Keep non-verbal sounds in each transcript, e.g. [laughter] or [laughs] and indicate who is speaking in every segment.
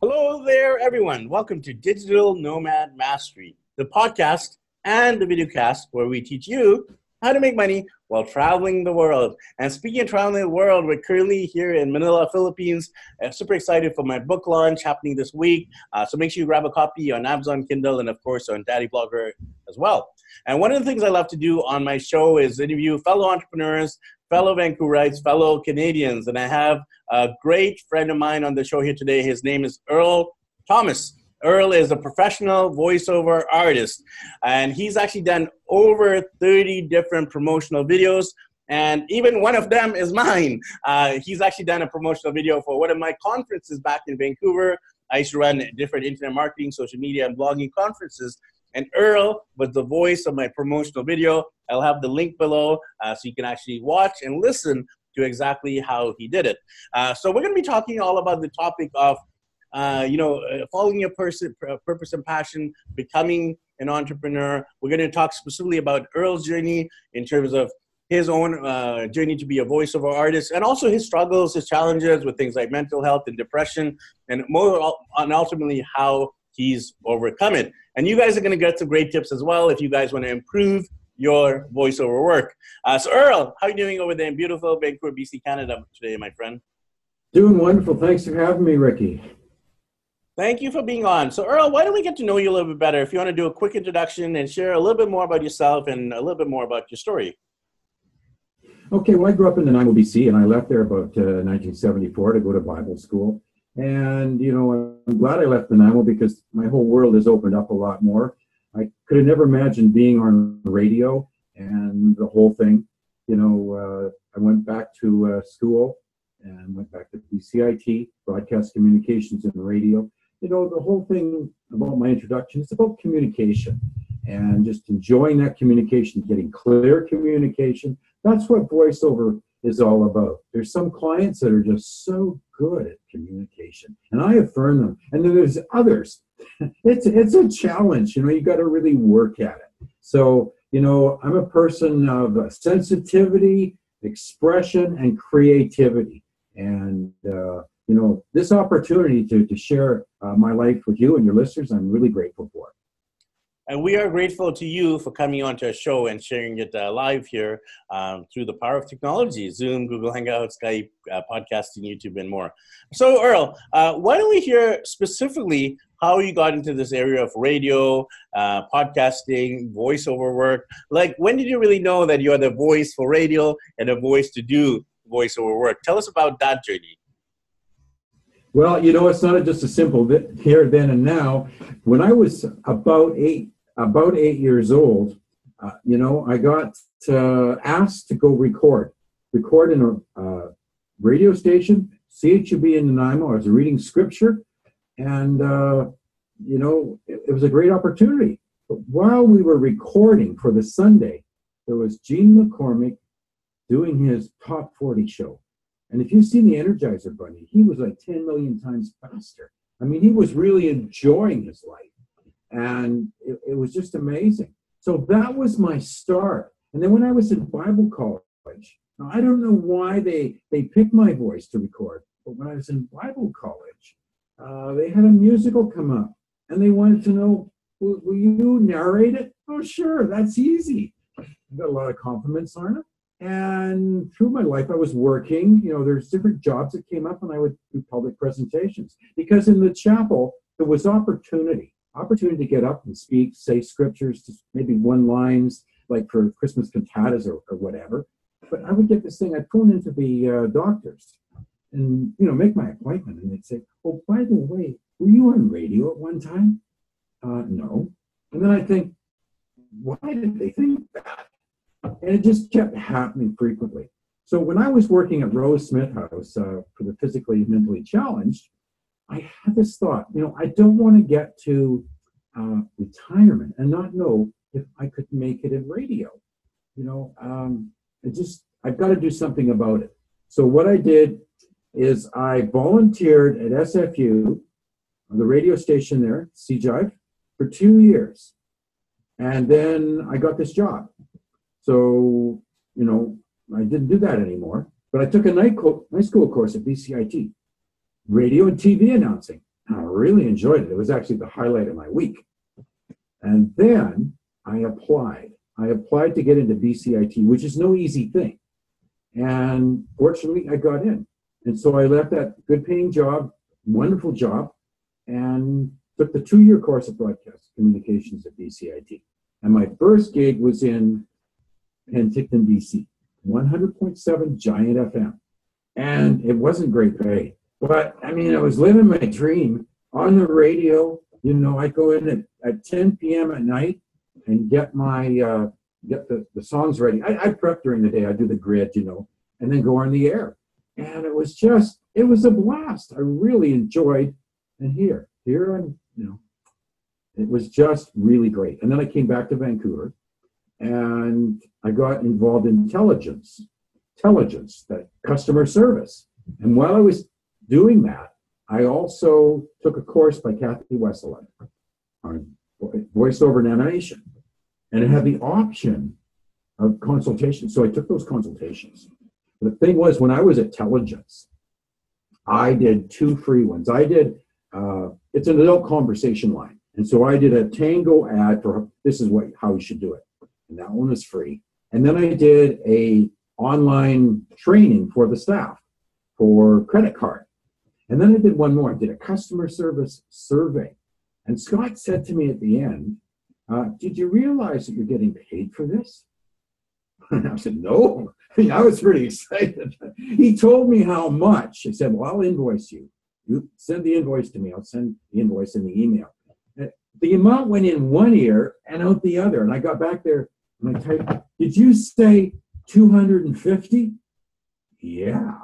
Speaker 1: Hello there, everyone. Welcome to Digital Nomad Mastery, the podcast and the video cast where we teach you how to make money while traveling the world. And speaking of traveling the world, we're currently here in Manila, Philippines. I'm super excited for my book launch happening this week. Uh, so make sure you grab a copy on Amazon Kindle and, of course, on Daddy Blogger as well. And one of the things I love to do on my show is interview fellow entrepreneurs, fellow Vancouverites, fellow Canadians. And I have a great friend of mine on the show here today. His name is Earl Thomas. Earl is a professional voiceover artist, and he's actually done over 30 different promotional videos. And even one of them is mine. [laughs] Uh, he's actually done a promotional video for one of my conferences back in Vancouver. I used to run different internet marketing, social media, and blogging conferences. And Earl was the voice of my promotional video. I'll have the link below uh, so you can actually watch and listen to exactly how he did it. Uh, so we're going to be talking all about the topic of, uh, you know, uh, following your person, purpose and passion, becoming an entrepreneur. We're going to talk specifically about Earl's journey in terms of his own uh, journey to be a voiceover artist and also his struggles, his challenges with things like mental health and depression, and more and ultimately how he's overcome it. And you guys are going to get some great tips as well if you guys want to improve your voiceover work. Uh, so, Earl, how are you doing over there in beautiful Vancouver, BC, Canada today, my friend?
Speaker 2: Doing wonderful. Thanks for having me, Ricky.
Speaker 1: Thank you for being on. So, Earl, why don't we get to know you a little bit better? If you want to do a quick introduction and share a little bit more about yourself and a little bit more about your story.
Speaker 2: Okay, well, I grew up in the Nanaimo, BC, and I left there about uh, 1974 to go to Bible school. And, you know, I'm glad I left Nanaimo because my whole world has opened up a lot more. I could have never imagined being on radio and the whole thing. You know, uh, I went back to uh, school and went back to BCIT, broadcast communications and radio. You know, the whole thing about my introduction is about communication and just enjoying that communication, getting clear communication. That's what voiceover is all about. There's some clients that are just so good at communication, and I affirm them. And then there's others. [laughs] It's it's a challenge. You know, you got to really work at it. So you know, I'm a person of sensitivity, expression, and creativity, and uh, you know, this opportunity to to share uh, my life with you and your listeners, I'm really grateful for.
Speaker 1: And we are grateful to you for coming onto our show and sharing it uh, live here um, through the power of technology Zoom, Google Hangout, Skype, uh, podcasting, YouTube, and more. So, Earl, uh, why don't we hear specifically how you got into this area of radio, uh, podcasting, voiceover work? Like, when did you really know that you are the voice for radio and a voice to do voiceover work? Tell us about that journey.
Speaker 2: Well, you know, it's not just a simple here, then, and now. When I was about eight, about eight years old, uh, you know, I got uh, asked to go record, record in a uh, radio station, CHUB in Nanaimo. I was reading scripture, and uh, you know, it, it was a great opportunity. But while we were recording for the Sunday, there was Gene McCormick doing his top 40 show and if you've seen the Energizer Bunny, he was like 10 million times faster. I mean, he was really enjoying his life. And it, it was just amazing. So that was my start. And then when I was in Bible college, now I don't know why they, they picked my voice to record, but when I was in Bible college, uh, they had a musical come up and they wanted to know, will, will you narrate it? Oh, sure, that's easy. I got a lot of compliments on it. And through my life, I was working. You know, there's different jobs that came up, and I would do public presentations because in the chapel there was opportunity, opportunity to get up and speak, say scriptures, just maybe one lines like for Christmas cantatas or, or whatever. But I would get this thing. I'd phone into the uh, doctors and you know make my appointment, and they'd say, "Oh, by the way, were you on radio at one time?" Uh, no. And then I think, why did they think that? And it just kept happening frequently. So when I was working at Rose Smith House uh, for the physically and mentally challenged, I had this thought, you know, I don't want to get to uh, retirement and not know if I could make it in radio. You know, um, I just, I've got to do something about it. So what I did is I volunteered at SFU, on the radio station there, CJIVE, for two years. And then I got this job. So, you know, I didn't do that anymore. But I took a night, co- night school course at BCIT, radio and TV announcing. I really enjoyed it. It was actually the highlight of my week. And then I applied. I applied to get into BCIT, which is no easy thing. And fortunately, I got in. And so I left that good paying job, wonderful job, and took the two year course of broadcast communications at BCIT. And my first gig was in Penticton, BC, 100.7 Giant FM. And it wasn't great pay. But I mean, I was living my dream on the radio. You know, I go in at, at 10 p.m. at night and get my uh, get the, the songs ready. I, I prep during the day. I do the grid, you know, and then go on the air. And it was just, it was a blast. I really enjoyed. And here, here, I'm, you know, it was just really great. And then I came back to Vancouver, and I got involved in intelligence, intelligence, that customer service. And while I was doing that, I also took a course by Kathy Wesseling on voiceover and animation. And it had the option of consultation. So I took those consultations. The thing was, when I was at Telligence, I did two free ones. I did, uh, it's an adult conversation line. And so I did a tango ad for this is what how you should do it. And that one was free. And then I did a online training for the staff for credit card. And then I did one more. I did a customer service survey. And Scott said to me at the end, uh, Did you realize that you're getting paid for this? [laughs] And I said, No. [laughs] I was pretty excited. he told me how much. He said, Well, I'll invoice you. You send the invoice to me. I'll send the invoice in the email. Uh, the amount went in one ear and out the other. And I got back there and I typed, Did you say 250? Yeah.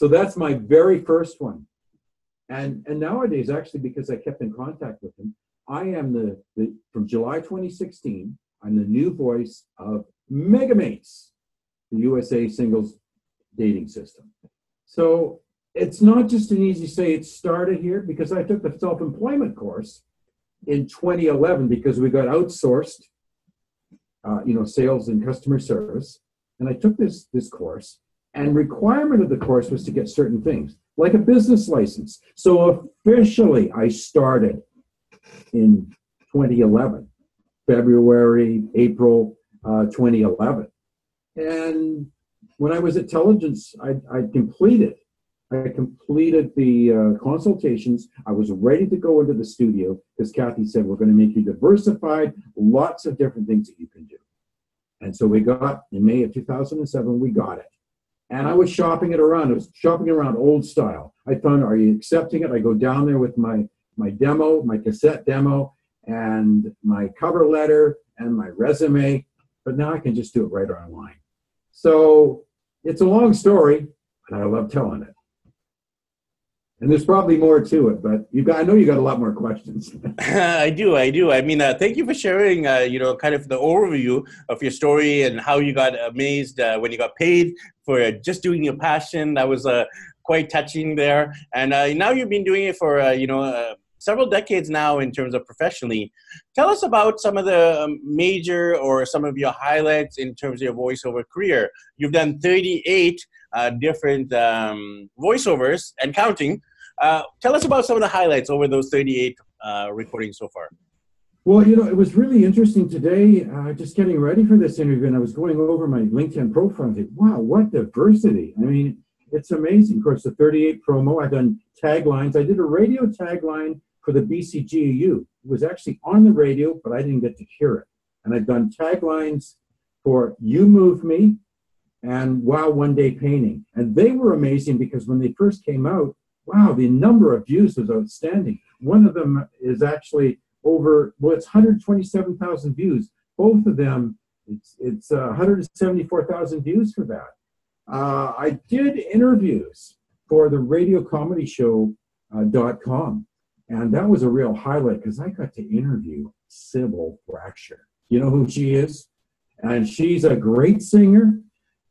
Speaker 2: So that's my very first one. And, and nowadays, actually, because I kept in contact with him, I am the, the from July 2016, I'm the new voice of Megamates, the USA singles dating system. So it's not just an easy say it started here because I took the self-employment course in 2011 because we got outsourced, uh, you know, sales and customer service. And I took this this course and requirement of the course was to get certain things, like a business license. So officially, I started in 2011, February, April uh, 2011. And when I was at Telligence, I, I completed. I completed the uh, consultations. I was ready to go into the studio because Kathy said, We're going to make you diversified, lots of different things that you can do. And so we got, in May of 2007, we got it. And I was shopping it around. I was shopping around old style. I found, are you accepting it? I go down there with my my demo, my cassette demo, and my cover letter and my resume. But now I can just do it right online. So it's a long story, but I love telling it. And there's probably more to it, but you got, I know you got a lot more questions. [laughs]
Speaker 1: I do, I do. I mean, uh, thank you for sharing, uh, you know, kind of the overview of your story and how you got amazed uh, when you got paid for just doing your passion. That was uh, quite touching there. And uh, now you've been doing it for, uh, you know, several decades now in terms of professionally. Tell us about some of the um, major or some of your highlights in terms of your voiceover career. You've done 38 different um, voiceovers and counting. Uh, tell us about some of the highlights over those 38 uh, recordings so far.
Speaker 2: Well, you know, it was really interesting today, uh, just getting ready for this interview, and I was going over my LinkedIn profile and thinking, wow, what diversity. I mean, it's amazing. Of course, the 38 promo, I've done taglines. I did a radio tagline for the BCGEU. It was actually on the radio, but I didn't get to hear it. And I've done taglines for You Move Me and Wow One Day Painting. And they were amazing because when they first came out, wow, the number of views was outstanding. One of them is actually over, well, it's 127,000 views. Both of them, it's, it's uh, 174,000 views for that. Uh, I did interviews for the radio comedy show uh, .com, and that was a real highlight because I got to interview Sibel Thrasher. You know who she is? And she's a great singer.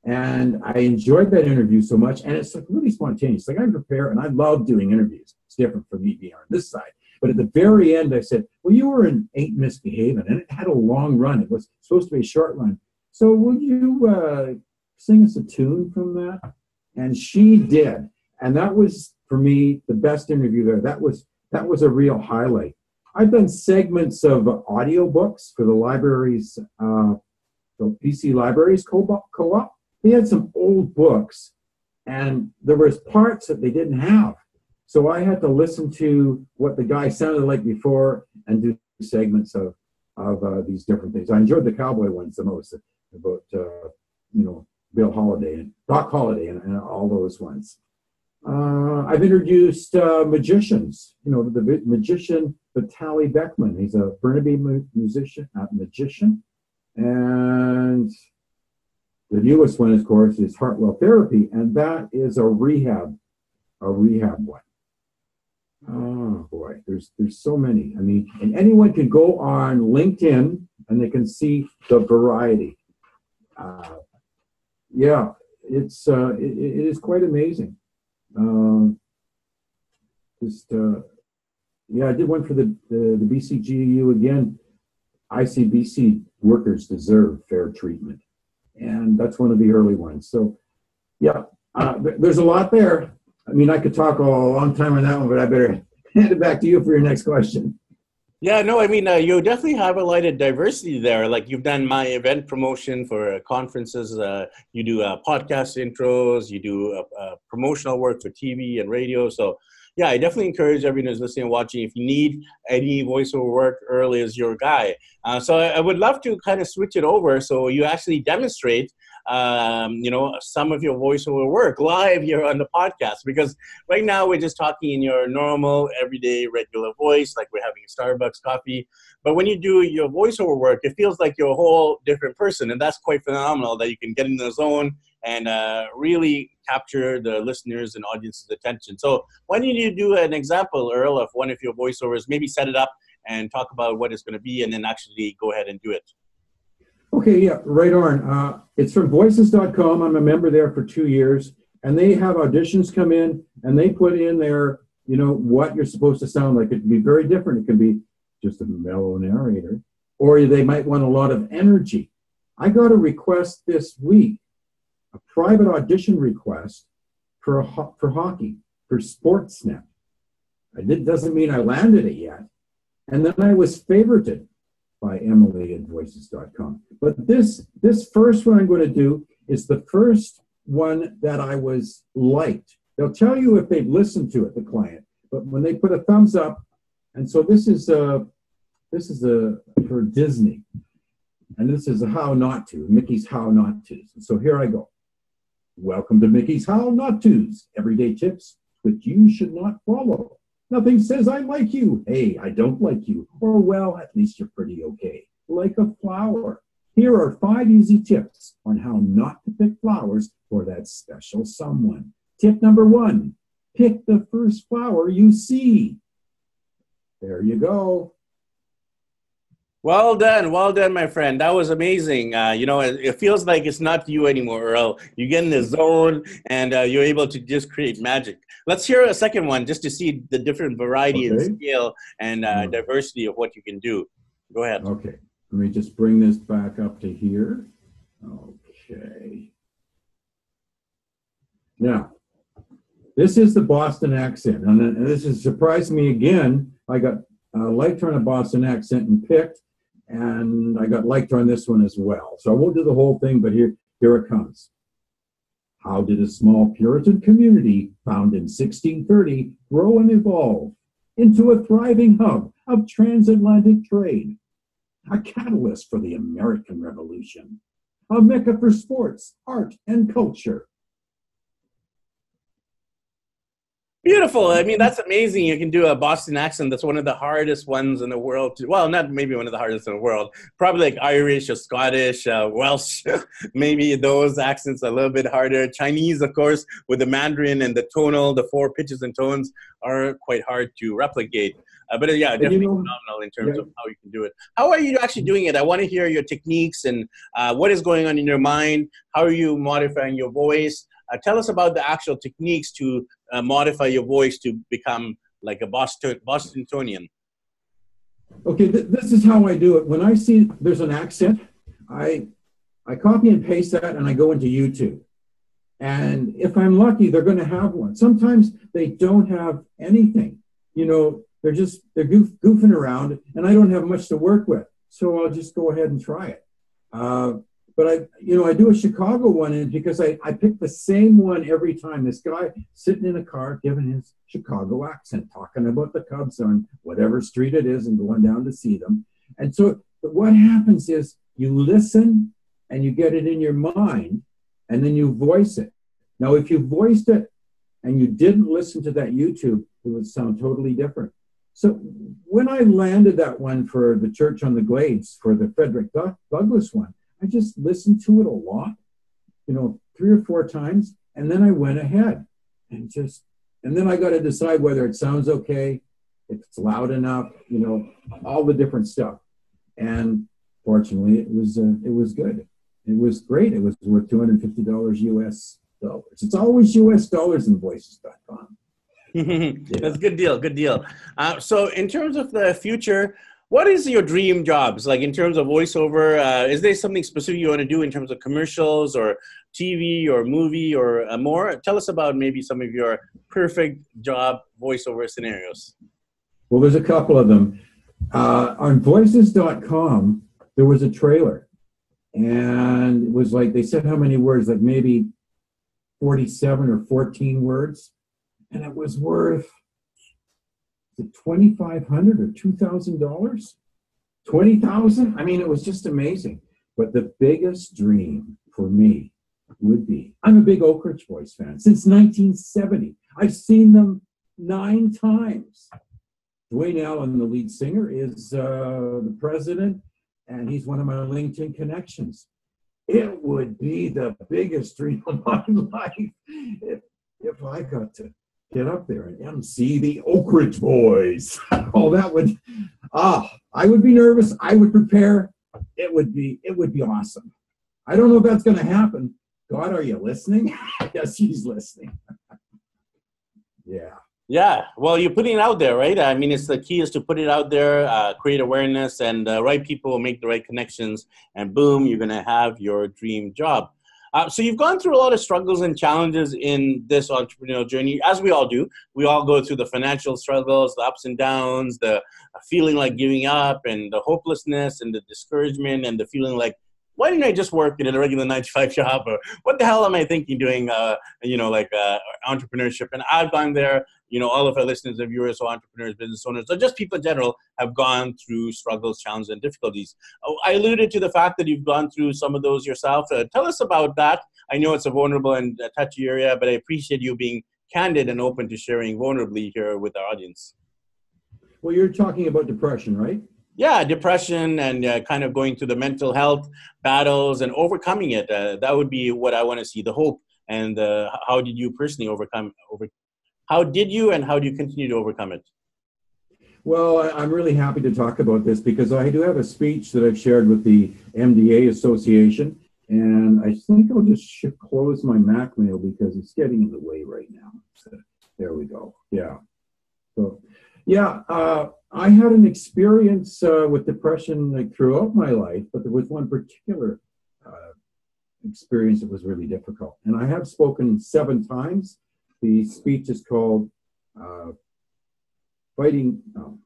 Speaker 2: And I enjoyed that interview so much. And it's like really spontaneous. Like I prepare and I love doing interviews. It's different from me being on this side. But at the very end, I said, Well, you were in Ain't Misbehaving, and it had a long run. It was supposed to be a short run. So will you uh, sing us a tune from that? And she did. And that was for me, the best interview there. That was that was a real highlight. I've done segments of audiobooks for the libraries, uh, the BC Libraries Co-op. They had some old books, and there was parts that they didn't have. So I had to listen to what the guy sounded like before and do segments of of uh, these different things. I enjoyed the cowboy ones the most about uh, you know Bill Holiday and Doc Holliday and, and all those ones. Uh, I've introduced uh, magicians. You know the magician Vitaly Beckman. He's a Burnaby mu- musician, magician, and the newest one, of course, is Heartwell Therapy, and that is a rehab, a rehab one. Oh boy, there's there's so many. I mean, and anyone can go on LinkedIn and they can see the variety. Uh, yeah, it's uh, it, it is quite amazing. Um, just uh, yeah, I did one for the, the the BCGEU again. ICBC workers deserve fair treatment, and that's one of the early ones. So yeah, uh, there's a lot there. I mean, I could talk a long time on that one, but I better [laughs] hand it back to you for your next question.
Speaker 1: Yeah, no, I mean, uh, you definitely have highlighted diversity there. Like you've done my event promotion for uh, conferences, uh, you do uh, podcast intros, you do uh, uh, promotional work for TV and radio. So, yeah, I definitely encourage everyone who's listening and watching. If you need any voiceover work, Earl is your guy. so, I, I would love to kind of switch it over so you actually demonstrate um, you know, some of your voiceover work live here on the podcast. Because right now we're just talking in your normal, everyday, regular voice, like we're having a Starbucks coffee. But when you do your voiceover work, it feels like you're a whole different person. And that's quite phenomenal that you can get in the zone and uh, really capture the listeners and audience's attention. So why don't you do an example, Earl, of one of your voiceovers? Maybe set it up and talk about what it's going to be and then actually go ahead and do it.
Speaker 2: Okay, yeah, right on. Uh, it's from voices.com. I'm a member there for two years, and they have auditions come in and they put in there, you know, what you're supposed to sound like. It can be very different. It can be just a mellow narrator, or they might want a lot of energy. I got a request this week, private audition request for, ho- for hockey, for Sportsnet. It doesn't mean I landed it yet. And then I was favorited by Emily at voices.com. But this this first one I'm going to do is the first one that I was liked. They'll tell you if they've listened to it, the client, but when they put a thumbs up, and so this is a this is a for Disney, and this is a how not to Mickey's how not to. So here I go. Welcome to Mickey's How Not Tos, everyday tips which you should not follow. Nothing says I like you. Hey, I don't like you. Or, well, at least you're pretty okay. Like a flower. Here are five easy tips on how not to pick flowers for that special someone. Tip number one pick the first flower you see. There you go.
Speaker 1: Well done, well done, my friend. That was amazing. Uh, you know, it, it, feels like it's not you anymore, Earl. You get in the zone, and uh, you're able to just create magic. Let's hear a second one, just to see the different variety okay. and scale and uh, mm. diversity of what you can do. Go ahead.
Speaker 2: Okay, let me just bring this back up to here. Okay. Now, this is the Boston accent, and this has surprised me again. I got uh, Light on a Boston accent and picked and I got liked on this one as well. So I won't do the whole thing, but here, here it comes. How did a small Puritan community found in 1630 grow and evolve into a thriving hub of transatlantic trade? A catalyst for the American Revolution, a mecca for sports, art, and culture,
Speaker 1: Beautiful. I mean, that's amazing. You can do a Boston accent. That's one of the hardest ones in the world. To, well, not maybe one of the hardest in the world. Probably like Irish or Scottish, uh, Welsh. [laughs] maybe those accents are a little bit harder. Chinese, of course, with the Mandarin and the tonal, the four pitches and tones are quite hard to replicate. Uh, but uh, yeah, definitely you know, phenomenal in terms yeah. of how you can do it. How are you actually doing it? I want to hear your techniques and uh, what is going on in your mind. How are you modifying your voice? Uh, tell us about the actual techniques to uh, modify your voice to become like a Boston Bostonian.
Speaker 2: Okay, th- this is how I do it. When I see there's an accent, I I copy and paste that and I go into YouTube. And if I'm lucky, they're going to have one. Sometimes they don't have anything. You know, they're just they're goof, goofing around, and I don't have much to work with, so I'll just go ahead and try it. Uh, but I, you know, I do a Chicago one and because I, I pick the same one every time. This guy sitting in a car giving his Chicago accent, talking about the Cubs on whatever street it is and going down to see them. And so what happens is you listen and you get it in your mind and then you voice it. Now, if you voiced it and you didn't listen to that YouTube, it would sound totally different. So when I landed that one for the Church on the Glades for the Frederick Douglass one, I just listened to it a lot, you know, three or four times, and then I went ahead and just, and then I got to decide whether it sounds okay, if it's loud enough, you know, all the different stuff. And fortunately, it was uh, it was good. It was great. It was worth two hundred fifty dollars U.S. dollars. It's always U.S. dollars in voices.com.
Speaker 1: yeah. [laughs] That's a good deal. Good deal. Uh, so, in terms of the future, what is your dream jobs? Like in terms of voiceover uh, is there something specific you want to do in terms of commercials or tv or movie or uh, more? Tell us about maybe some of your perfect job voiceover scenarios.
Speaker 2: Well there's a couple of them. Uh, on voices.com there was a trailer and it was like they said how many words like maybe 47 or 14 words and it was worth it 2500 or $2,000? 20000 I mean, it was just amazing. But the biggest dream for me would be I'm a big Oak Ridge Boys fan since 1970. I've seen them nine times. Duane Allen, the lead singer, is uh, the president, and he's one of my LinkedIn connections. It would be the biggest dream [laughs] of my life if, if I got to get up there and MC the Oak Ridge Boys. [laughs] oh, that would ah, I would be nervous. I would prepare. It would be it would be awesome. I don't know if that's going to happen. God, are you listening? [laughs] yes, he's listening. [laughs] yeah.
Speaker 1: Yeah, well, you're putting it out there, right? I mean, it's the key is to put it out there, uh, create awareness, and the uh, right people make the right connections, and boom, you're gonna have your dream job. Uh, so you've gone through a lot of struggles and challenges in this entrepreneurial journey, as we all do. We all go through the financial struggles, the ups and downs, the feeling like giving up, and the hopelessness, and the discouragement, and the feeling like why didn't I just work in a regular nine to five [laughs] job? Or what the hell am I thinking doing, uh, you know, like uh, entrepreneurship? And I've gone there. You know, all of our listeners and viewers, so entrepreneurs, business owners, or just people in general, have gone through struggles, challenges, and difficulties. Oh, I alluded to the fact that you've gone through some of those yourself. Uh, tell us about that. I know it's a vulnerable and touchy area, but I appreciate you being candid and open to sharing vulnerably here with our audience.
Speaker 2: Well, you're talking about depression, right?
Speaker 1: Yeah depression and uh, kind of going through the mental health battles and overcoming it uh, that would be what i want to see the hope. And uh, how did you personally overcome over how did you and how do you continue to overcome it?
Speaker 2: Well i'm really happy to talk about this because i do have a speech that i've shared with the mda association and i think i'll just close my mac mail because it's getting in the way right now. So there we go. Yeah. So yeah uh, I had an experience uh, with depression like throughout my life, but there was one particular uh, experience that was really difficult. And I have spoken seven times. The speech is called uh, Fighting. Oh,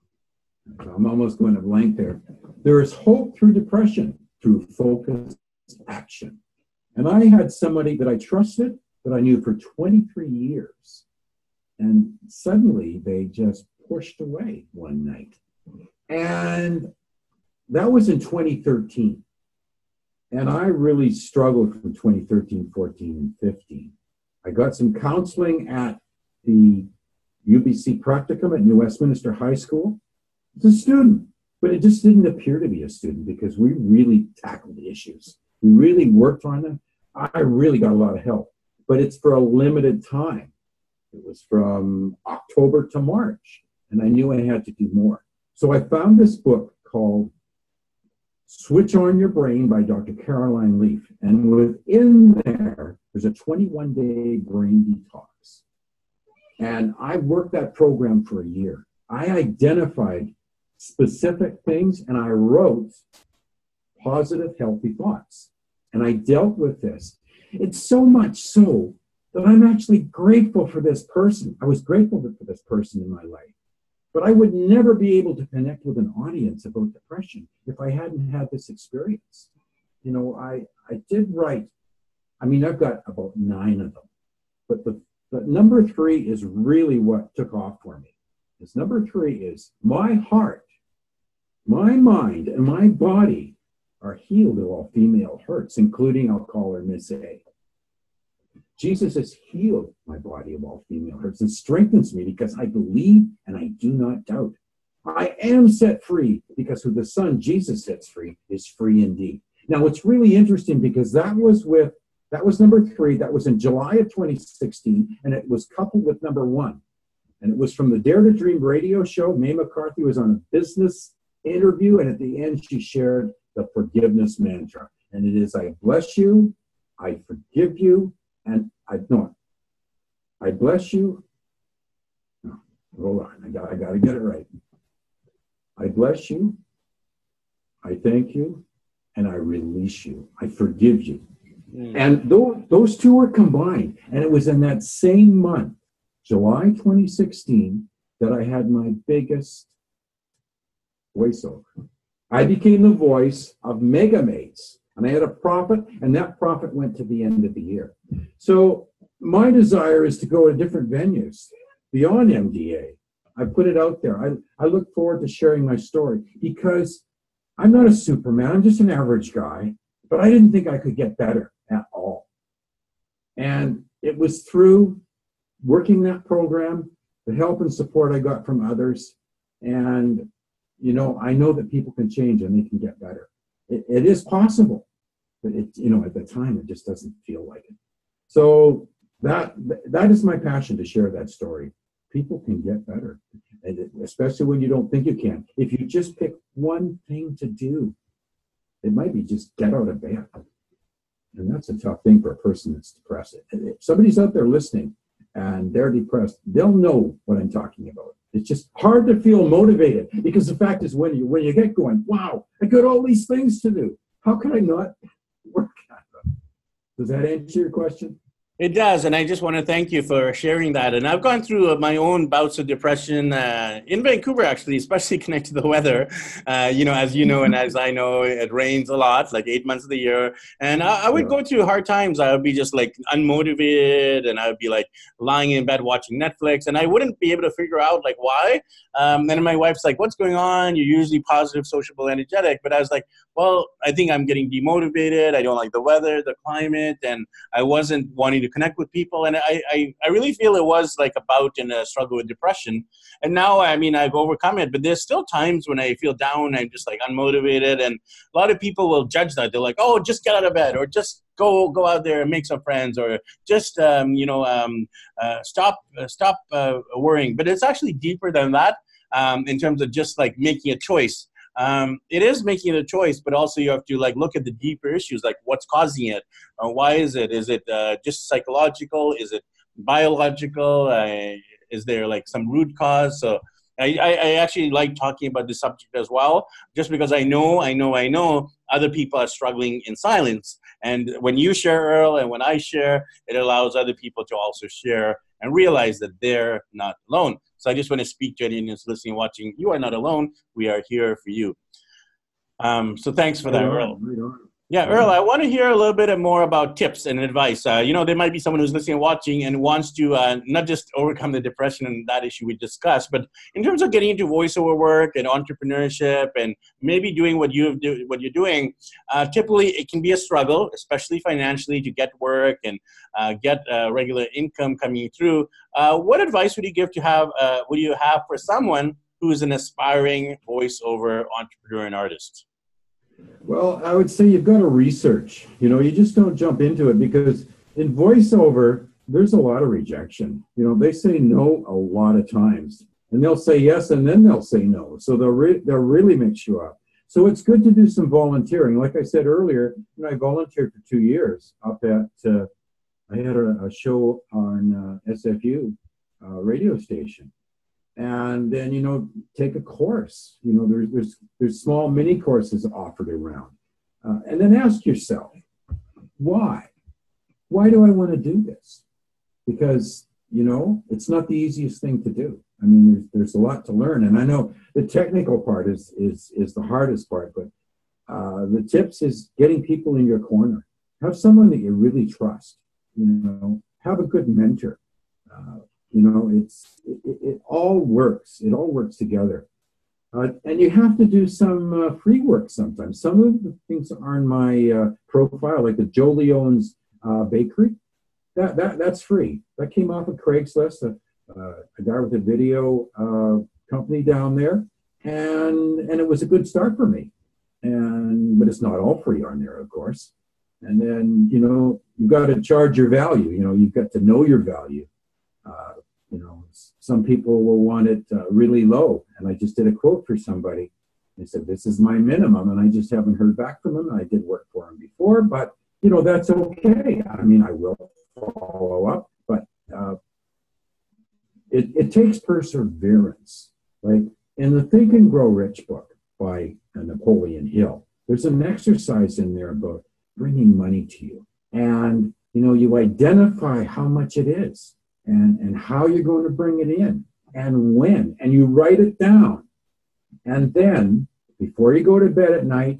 Speaker 2: I'm almost going to blank there. There is hope through depression through focused action. And I had somebody that I trusted, that I knew for 23 years. And suddenly they just pushed away one night. And that was in 2013. And I really struggled from 2013, 14, and 15. I got some counseling at the UBC practicum at New Westminster High School. It's a student, but it just didn't appear to be a student because we really tackled the issues. We really worked on them. I really got a lot of help, but it's for a limited time. It was from October to March and I knew I had to do more. So I found this book called Switch on Your Brain by Dr. Caroline Leaf. And within there, there's a 21 day brain detox. And I worked that program for a year. I identified specific things and I wrote positive, healthy thoughts. And I dealt with this. It's so much so that I'm actually grateful for this person. I was grateful for this person in my life. But I would never be able to connect with an audience about depression if I hadn't had this experience. You know, I, I did write, I mean, I've got about nine of them, but the, the number three is really what took off for me. Is number three is my heart, my mind, and my body are healed of all female hurts, including I'll call her Miss A. Jesus has healed my body of all female hurts and strengthens me because I believe and I do not doubt. I am set free because who the Son Jesus sets free is free indeed. Now, it's really interesting because that was with that was number three. That was in July of 2016, and it was coupled with number one. And it was from the Dare to Dream radio show. Mae McCarthy was on a business interview, and at the end, she shared the forgiveness mantra. And it is I bless you, I forgive you, and I no, I bless you. No, hold on, I got I gotta get it right. I bless you, I thank you, and I release you. I forgive you. Mm. And those, those two were combined. And it was in that same month, July 2016, that I had my biggest voiceover. I became the voice of Megamates, and I had a profit, and that profit went to the end of the year. So my desire is to go to different venues beyond MDA. I put it out there. I, I look forward to sharing my story because I'm not a superman. I'm just an average guy, but I didn't think I could get better at all. And it was through working that program, the help and support I got from others, and you know, I know that people can change and they can get better. It, it is possible, but it, you know, at the time, it just doesn't feel like it. So that that is my passion to share that story. People can get better and especially when you don't think you can. If you just pick one thing to do, it might be just get out of bed. And that's a tough thing for a person that's depressed. If somebody's out there listening and they're depressed, they'll know what I'm talking about. It's just hard to feel motivated because the fact is when you when you get going, wow, I got all these things to do. How can I not work at them? Does that answer your question?
Speaker 1: It does, and I just want to thank you for sharing that. And I've gone through uh, my own bouts of depression uh, in Vancouver, actually, especially [laughs] connected to the weather. Uh, you know, as you know, and as I know, it rains a lot, like eight months of the year. And I, I would go through hard times. I would be just like unmotivated, and I would be like lying in bed watching Netflix, and I wouldn't be able to figure out like why. Um, and my wife's like, "What's going on? You're usually positive, sociable, energetic." But I was like, "Well, I think I'm getting demotivated. I don't like the weather, the climate, and I wasn't wanting." To connect with people. And I, I, I really feel it was like a bout in a struggle with depression. And now, I mean, I've overcome it, but there's still times when I feel down and just like unmotivated. And a lot of people will judge that. They're like, oh, just get out of bed or just go go out there and make some friends or just um, you know um, uh, stop uh, stop uh, worrying but it's actually deeper than that um, in terms of just like making a choice um, it is making a choice, but also you have to like look at the deeper issues, like what's causing it, uh, why is it? Is it uh, just psychological? Is it biological? Uh, is there like some root cause? So I, I, actually like talking about this subject as well, just because I know, I know, I know other people are struggling in silence. And when you share, Earl, and when I share, it allows other people to also share and realize that they're not alone. So I just want to speak to anyone who's listening, watching. You are not alone. We are here for you. Um, so thanks for that, Earl. Yeah, Earl, I want to hear a little bit more about tips and advice. Uh, you know, there might be someone who's listening and watching and wants to uh, not just overcome the depression and that issue we discussed, but in terms of getting into voiceover work and entrepreneurship and maybe doing what you do, what you're doing. Uh, typically, it can be a struggle, especially financially, to get work and uh, get uh, regular income coming through. Uh, what advice would you give to have? would you have for someone who is an aspiring voiceover entrepreneur and artist?
Speaker 2: Well, I would say you've got to research. You know, you just don't jump into it because in voiceover, there's a lot of rejection. You know, they say no a lot of times, and they'll say yes, and then they'll say no. So they'll re- they'll really mix you up. So it's good to do some volunteering. Like I said earlier, you know, I volunteered for two years up at. Uh, I had a, a show on uh, SFU uh, radio station, and then you know take a course you know there's there's there's small mini courses offered around uh, and then ask yourself why why do i want to do this because you know it's not the easiest thing to do. I mean, there's there's a lot to learn, and I know the technical part is is is the hardest part, but uh, the tips is getting people in your corner. Have someone that you really trust. You know, have a good mentor. Uh, you know, it's it, it, all works. It all works together. Uh, and you have to do some uh, free work sometimes. Some of the things are on my uh, profile, like the Joe Leone's uh, Bakery. That, that that's free. That came off of Craigslist. A, uh, a guy with a video company down there, and and it was a good start for me. And but it's not all free on there, of course. And then you know you've got to charge your value. You know you've got to know your value. Uh, you know, some people will want it uh, really low. And I just did a quote for somebody. They said, This is my minimum. And I just haven't heard back from them. I did work for them before, but, you know, that's okay. I mean, I will follow up, but uh, it, it takes perseverance. Like in the Think and Grow Rich book by Napoleon Hill, there's an exercise in there about bringing money to you. And, you know, you identify how much it is and, and how you're going to bring it in and when. And you write it down. And then before you go to bed at night,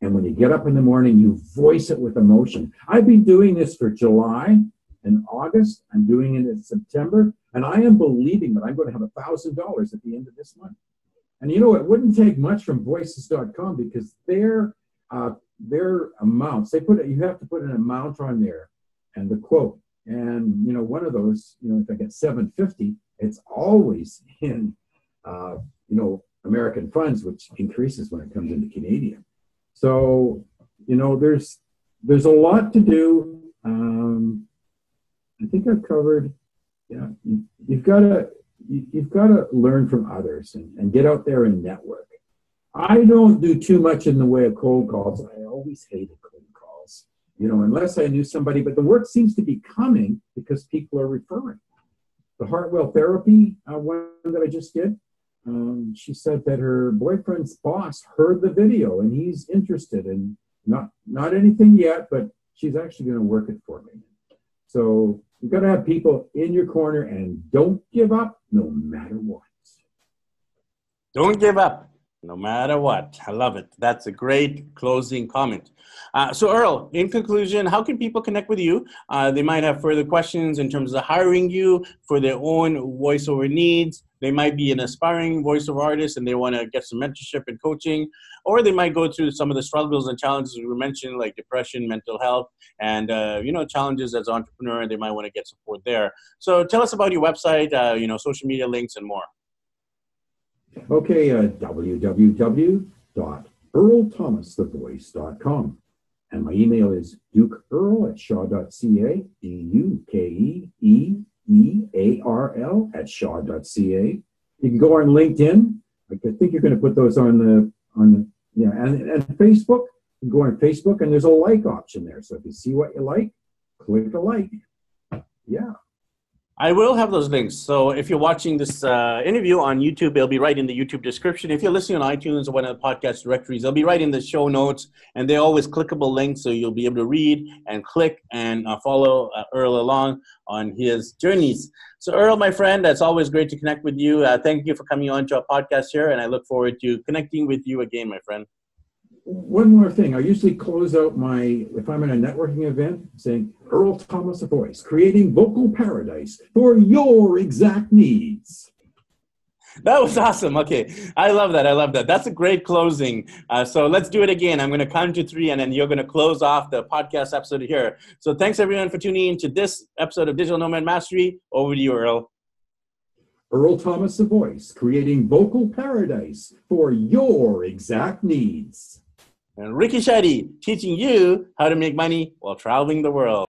Speaker 2: and when you get up in the morning, you voice it with emotion. I've been doing this for July and August. I'm doing it in September. And I am believing that I'm going to have a $1,000 at the end of this month. And you know, it wouldn't take much from voices.com because their, uh, their amounts, they put it, you have to put an amount on there and the quote. And you know, one of those, you know, if I get 750, it's always in, uh, you know, American funds, which increases when it comes into Canadian. So, you know, there's there's a lot to do. Um, I think I've covered. Yeah, you, have got to you, have got to learn from others and, and get out there and network. I don't do too much in the way of cold calls. I always hate hated you know, unless I knew somebody. But the work seems to be coming because people are referring. The Heartwell therapy uh, one that I just did, um, she said that her boyfriend's boss heard the video and he's interested in not not anything yet, but she's actually going to work it for me. So you've got to have people in your corner and don't give up no matter what.
Speaker 1: Don't give up no matter what. I love it. That's a great closing comment. Uh, so, Earl, in conclusion, how can people connect with you? Uh, they might have further questions in terms of hiring you for their own voiceover needs. They might be an aspiring voiceover artist and they want to get some mentorship and coaching, or they might go through some of the struggles and challenges we mentioned, like depression, mental health, and uh, you know challenges as an entrepreneur. They might want to get support there. So, tell us about your website, uh, you know, social media links, and more.
Speaker 2: Okay, uh, www.earlthomasthevoice.com. And my email is dukeearl at shaw.ca, D-U-K-E-E-E-A-R-L at shaw.ca. You can go on LinkedIn. I think you're going to put those on the, on the, yeah, and, and Facebook. You can go on Facebook and there's a like option there. So if you see what you like, click a like. Yeah.
Speaker 1: I will have those links. So if you're watching this uh, interview on YouTube, it'll be right in the YouTube description. If you're listening on iTunes or one of the podcast directories, they'll be right in the show notes, and they're always clickable links, so you'll be able to read and click and uh, follow uh, Earl along on his journeys. So Earl, my friend, it's always great to connect with you. Uh, thank you for coming on to our podcast here, and I look forward to connecting with you again, my friend
Speaker 2: one more thing. I usually close out my, if I'm in a networking event, saying, Earl Thomas voice, creating vocal paradise for your exact needs.
Speaker 1: That was awesome. Okay. I love that. I love that. That's a great closing. Uh, so let's do it again. I'm going to count to three and then you're going to close off the podcast episode here. So thanks everyone for tuning in to this episode of Digital Nomad Mastery. Over to you, Earl.
Speaker 2: Earl Thomas the Voice, creating vocal paradise for your exact needs
Speaker 1: and Ricky Shetty teaching you how to make money while traveling the world.